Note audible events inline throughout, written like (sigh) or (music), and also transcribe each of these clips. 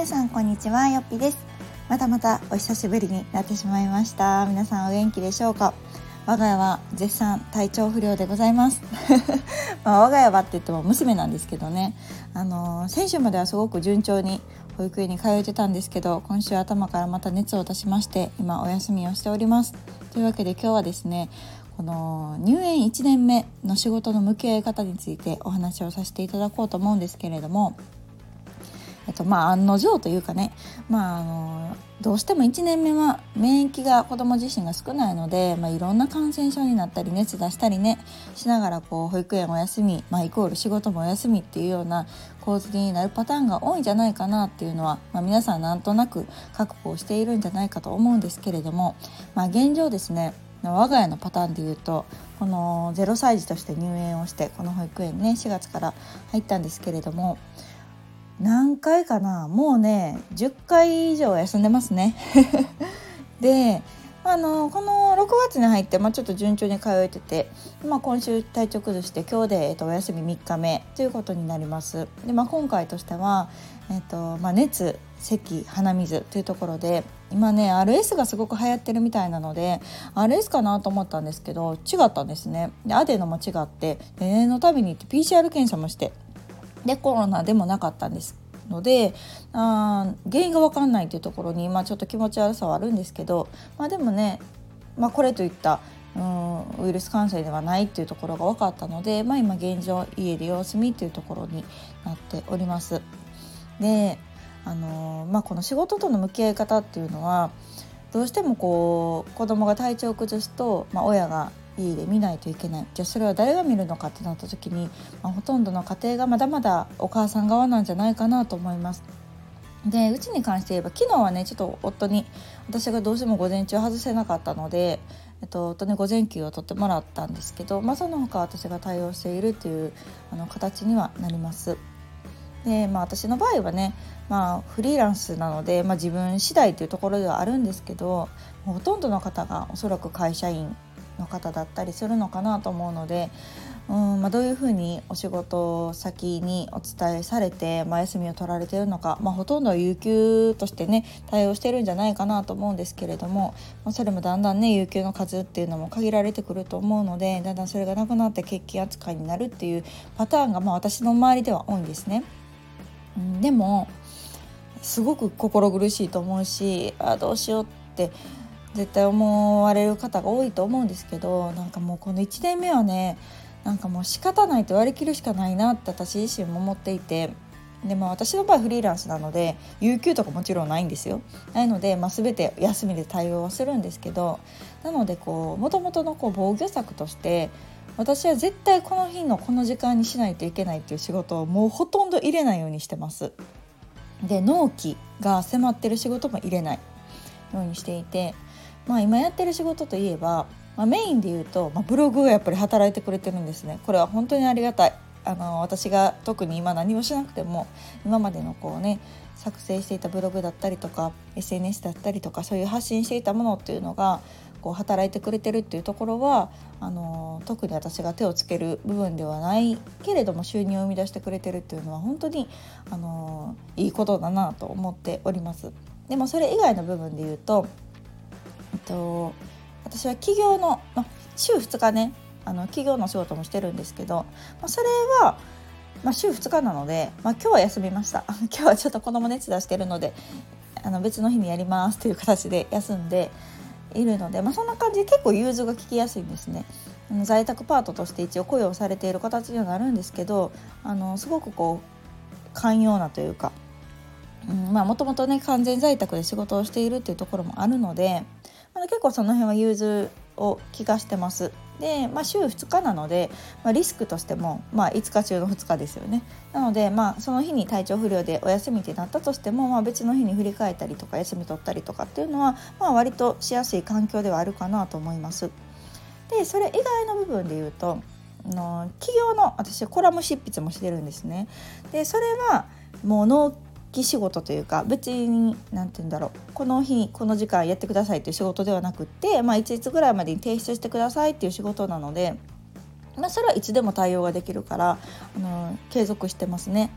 皆さんこんにちはよっぴです。またまたお久しぶりになってしまいました。皆さんお元気でしょうか？我が家は絶賛体調不良でございます。(laughs) まあ、我が家はって言っても娘なんですけどね。あのー、先週まではすごく順調に保育園に通えてたんですけど今週頭からまた熱を出しまして今お休みをしております。というわけで今日はですねこの入園1年目の仕事の向き合い方についてお話をさせていただこうと思うんですけれどもえっとまあ案の定というかね、まあ、あのどうしても1年目は免疫が子ども自身が少ないので、まあ、いろんな感染症になったり熱出したりねしながらこう保育園お休み、まあ、イコール仕事もお休みっていうような構図になるパターンが多いんじゃないかなっていうのは、まあ、皆さんなんとなく覚悟をしているんじゃないかと思うんですけれども、まあ、現状ですね我が家のパターンでいうとこの0歳児として入園をしてこの保育園ね4月から入ったんですけれども何回かな？もうね10回以上休んでますね。(laughs) であのこの6月に入って、まあ、ちょっと順調に通えてて、まあ、今週体調崩して今日で、えっと、お休み3日目ということになります。で、まあ、今回としては、えっとまあ、熱咳鼻水というところで今ね RS がすごく流行ってるみたいなので RS かなと思ったんですけど違ったんですね。でアデノも違って念のたびに行って PCR 検査もしてでコロナでもなかったんですのであ原因が分かんないというところに、まあ、ちょっと気持ち悪さはあるんですけど、まあ、でもね、まあ、これといったうんウイルス感染ではないっていうところが分かったので、まあ、今現状家で様子見っていうところになっております。であのまあ、この仕事との向き合い方っていうのはどうしてもこう子供が体調を崩すと、まあ、親が家で見ないといけないじゃあそれは誰が見るのかってなった時に、まあ、ほとんどの家庭がまだまだお母さん側なんじゃないかなと思います。でうちに関して言えば昨日はねちょっと夫に私がどうしても午前中外せなかったので、えっと、夫に午前休を取ってもらったんですけど、まあ、その他私が対応しているっていうあの形にはなります。でまあ私の場合はね、まあ、フリーランスなので、まあ、自分次第というところではあるんですけどほとんどの方がおそらく会社員の方だったりするのかなと思うので、うんまあ、どういうふうにお仕事先にお伝えされて、まあ、休みを取られてるのか、まあ、ほとんど有給としてね対応してるんじゃないかなと思うんですけれども、まあ、それもだんだんね有給の数っていうのも限られてくると思うのでだんだんそれがなくなって欠勤扱いになるっていうパターンが、まあ、私の周りでは多いんですね。うん、でもすごく心苦しいと思うしあどうしようって絶対思われる方が多いと思うんですけどなんかもうこの1年目はねなんかもう仕方ないと割り切るしかないなって私自身も思っていてでも私の場合フリーランスなので有給とかもちろんないんですよ。ないので、まあ、全て休みで対応はするんですけどなのでこうもともとのこう防御策として私は絶対この日のこの時間にしないといけないっていう仕事をもうほとんど入れないようにしてます。で納期が迫ってる仕事も入れないようにしていてまあ、今やってる仕事といえば、まあ、メインで言うと、まあ、ブログがやっぱり働いてくれてるんですねこれは本当にありがたいあの私が特に今何もしなくても今までのこうね作成していたブログだったりとか SNS だったりとかそういう発信していたものっていうのがこう働いてくれてるっていうところはあの特に私が手をつける部分ではないけれども収入を生み出してくれてるっていうのは本当にあのいいことだなと思っております。でもそれ以外の部分で言うとと、私は企業の、ま週2日ねあの企業の仕事もしてるんですけど、まあそれは、まあ週2日なので、まあ今日は休みました (laughs) 今日はちょっと子供熱出してるのであの別の日にやりますという形で休んでいるので、まあ、そんな感じで結構融通が利きやすいんですね。在宅パートとして一応雇用されている形にはなるんですけどあのすごくこう寛容なというかもともとね完全在宅で仕事をしているっていうところもあるのでまあ、結構その辺は融通を気がしてます。で、まあ、週2日なので、まあ、リスクとしても、まあ、5日中の2日ですよね。なので、まあ、その日に体調不良でお休みってなったとしても、まあ、別の日に振り返ったりとか休み取ったりとかっていうのは、まあ、割としやすい環境ではあるかなと思います。でそれ以外の部分で言うとの企業の私コラム執筆もしてるんですね。でそれはもうき仕事というか別に何て言うんだろうこの日この時間やってくださいという仕事ではなくって、まあ、いついつぐらいまでに提出してくださいっていう仕事なので、まあ、それはいつでも対応ができるからあの継続してますね。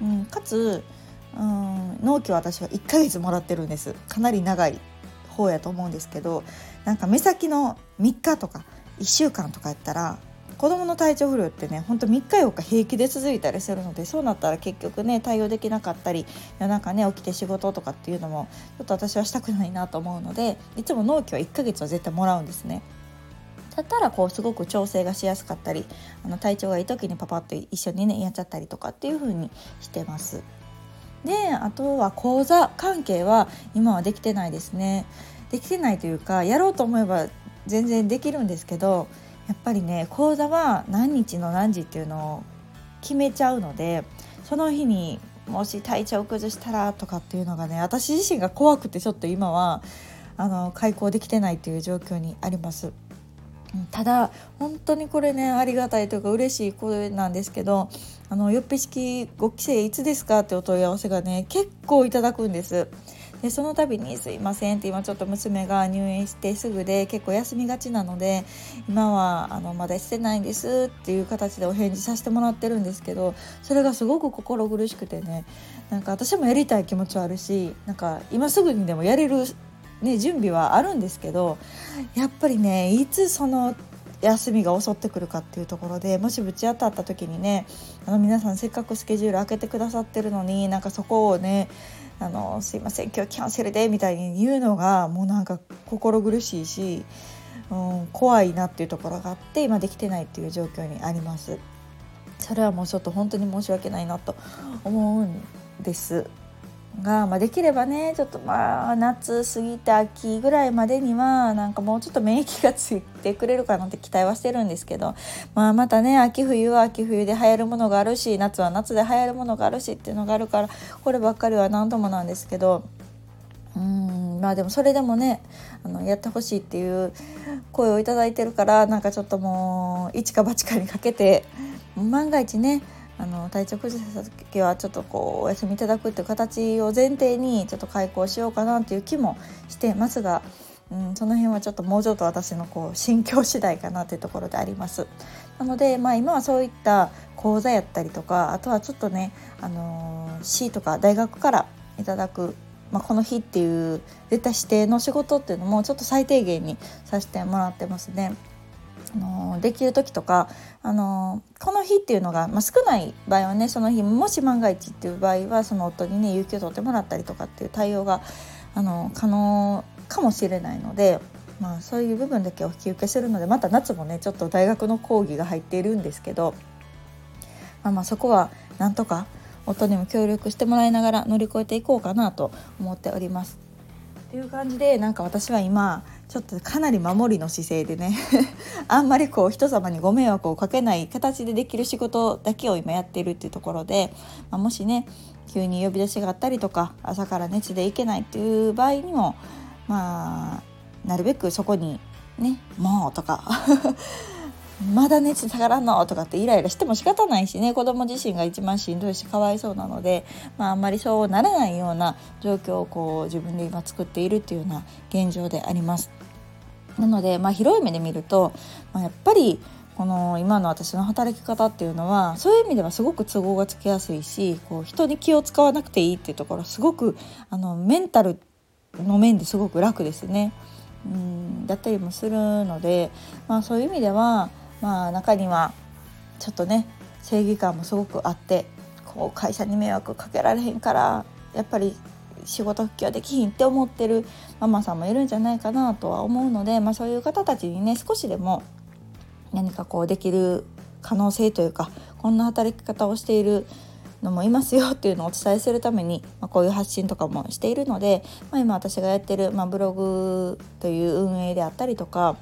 うん、かつうん納期は私は1ヶ月もらってるんですかなり長い方やと思うんですけどなんか目先の3日とか1週間とかやったら子どもの体調不良ってねほんと3日4日平気で続いたりするのでそうなったら結局ね対応できなかったり夜中ね起きて仕事とかっていうのもちょっと私はしたくないなと思うのでいつも納期は1ヶ月は絶対もらうんですね。だったらこうすごく調整がしやすかったりあの体調がいい時にパパッと一緒にねやっちゃったりとかっていう風にしてます。であとは講座関係は今はできてないですね。できてないというかやろうと思えば全然できるんですけどやっぱりね講座は何日の何時っていうのを決めちゃうのでその日にもし体調を崩したらとかっていうのがね私自身が怖くてちょっと今はあの開講できてないっていう状況にあります。ただ本当にこれねありがたいというか嬉しい声なんですけど「あのよっぺ式ご帰省いつですか?」ってお問い合わせがね結構いただくんです。でその度に「すいません」って今ちょっと娘が入院してすぐで結構休みがちなので今はあのまだしてないんですっていう形でお返事させてもらってるんですけどそれがすごく心苦しくてねなんか私もやりたい気持ちはあるしなんか今すぐにでもやれる、ね、準備はあるんですけどやっぱりねいつその休みが襲ってくるかっていうところでもしぶち当たった時にねあの皆さんせっかくスケジュール開けてくださってるのになんかそこをねあのすいません今日キャンセルでみたいに言うのがもうなんか心苦しいし、うん、怖いなっていうところがあって今できてないっていう状況にあります。それはもうちょっと本当に申し訳ないなと思うんです。が、まあ、できればねちょっとまあ夏過ぎて秋ぐらいまでにはなんかもうちょっと免疫がついてくれるかなって期待はしてるんですけど、まあ、またね秋冬は秋冬で流行るものがあるし夏は夏で流行るものがあるしっていうのがあるからこればっかりは何度もなんですけど。うんまあでもそれでもねあのやってほしいっていう声を頂いてるからなんかちょっともう一か八かにかけて万が一ねあの体調崩した時はちょっとこうお休みいただくっていう形を前提にちょっと開講しようかなっていう気もしてますが、うん、その辺はちょっともうちょっと私のこう心境次第かなというところであります。なので、まあ、今はそういった講座やったりとかあとはちょっとね、あのー、市とか大学からいただくまあ、この日っていう絶対指定の仕事っていうのもちょっと最低限にさせてもらってますね。あのできる時とか、あのこの日っていうのが、まあ、少ない場合はねその日もし万が一っていう場合はその夫にね有給取ってもらったりとかっていう対応が、あの可能かもしれないので。まあ、そういう部分だけお引き受けするのでまた夏もねちょっと大学の講義が入っているんですけど、まあ、まあそこはなんとか夫にも協力してもらいながら乗り越えていこうかなと思っております。という感じでなんか私は今ちょっとかなり守りの姿勢でね。(laughs) あんまりこう人様にご迷惑をかけない形でできる仕事だけを今やっているっていうところで、まあ、もしね急に呼び出しがあったりとか朝から熱で行けないっていう場合にもまあなるべくそこにね「もう」とか。まだ熱下がらんのとかってイライラしても仕方ないしね子供自身が一番しんどいしかわいそうなので、まあ、あんまりそうならないような状況をこう自分で今作っているっていうような現状であります。なので、まあ、広い目で見ると、まあ、やっぱりこの今の私の働き方っていうのはそういう意味ではすごく都合がつきやすいしこう人に気を使わなくていいっていうところすごくあのメンタルの面ですごく楽ですね。うんだったりもするので、まあ、そういう意味ではまあ中にはちょっとね正義感もすごくあってこう会社に迷惑かけられへんからやっぱり仕事復帰はできひんって思ってるママさんもいるんじゃないかなとは思うので、まあ、そういう方たちにね少しでも何かこうできる可能性というかこんな働き方をしているのもいますよっていうのをお伝えするために、まあ、こういう発信とかもしているので、まあ、今私がやってる、まあ、ブログという運営であったりとか、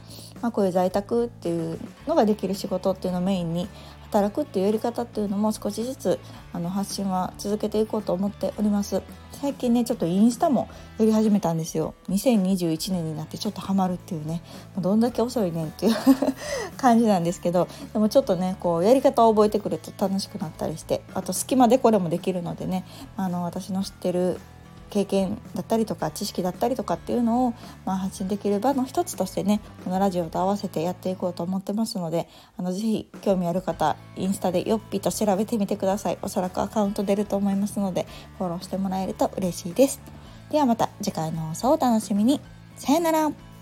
まあ、こういう在宅っていうのができる仕事っていうのをメインに働くっていうやり方っていうのも少しずつあの発信は続けていこうと思っております。最近ねちょっとインスタもやり始めたんですよ。2021年になってちょっとハマるっていうね。どんだけ遅いねんっていう (laughs) 感じなんですけど。でもちょっとねこうやり方を覚えてくると楽しくなったりしてあと隙間でこれもできるのでね。あの私の知ってる経験だったりとか知識だったりとかっていうのを、まあ、発信できる場の一つとしてねこのラジオと合わせてやっていこうと思ってますのであのぜひ興味ある方インスタでよっぴと調べてみてください。おそらくアカウント出ると思いますのでフォローしてもらえると嬉しいです。ではまた次回の放送をお楽しみに。さよなら。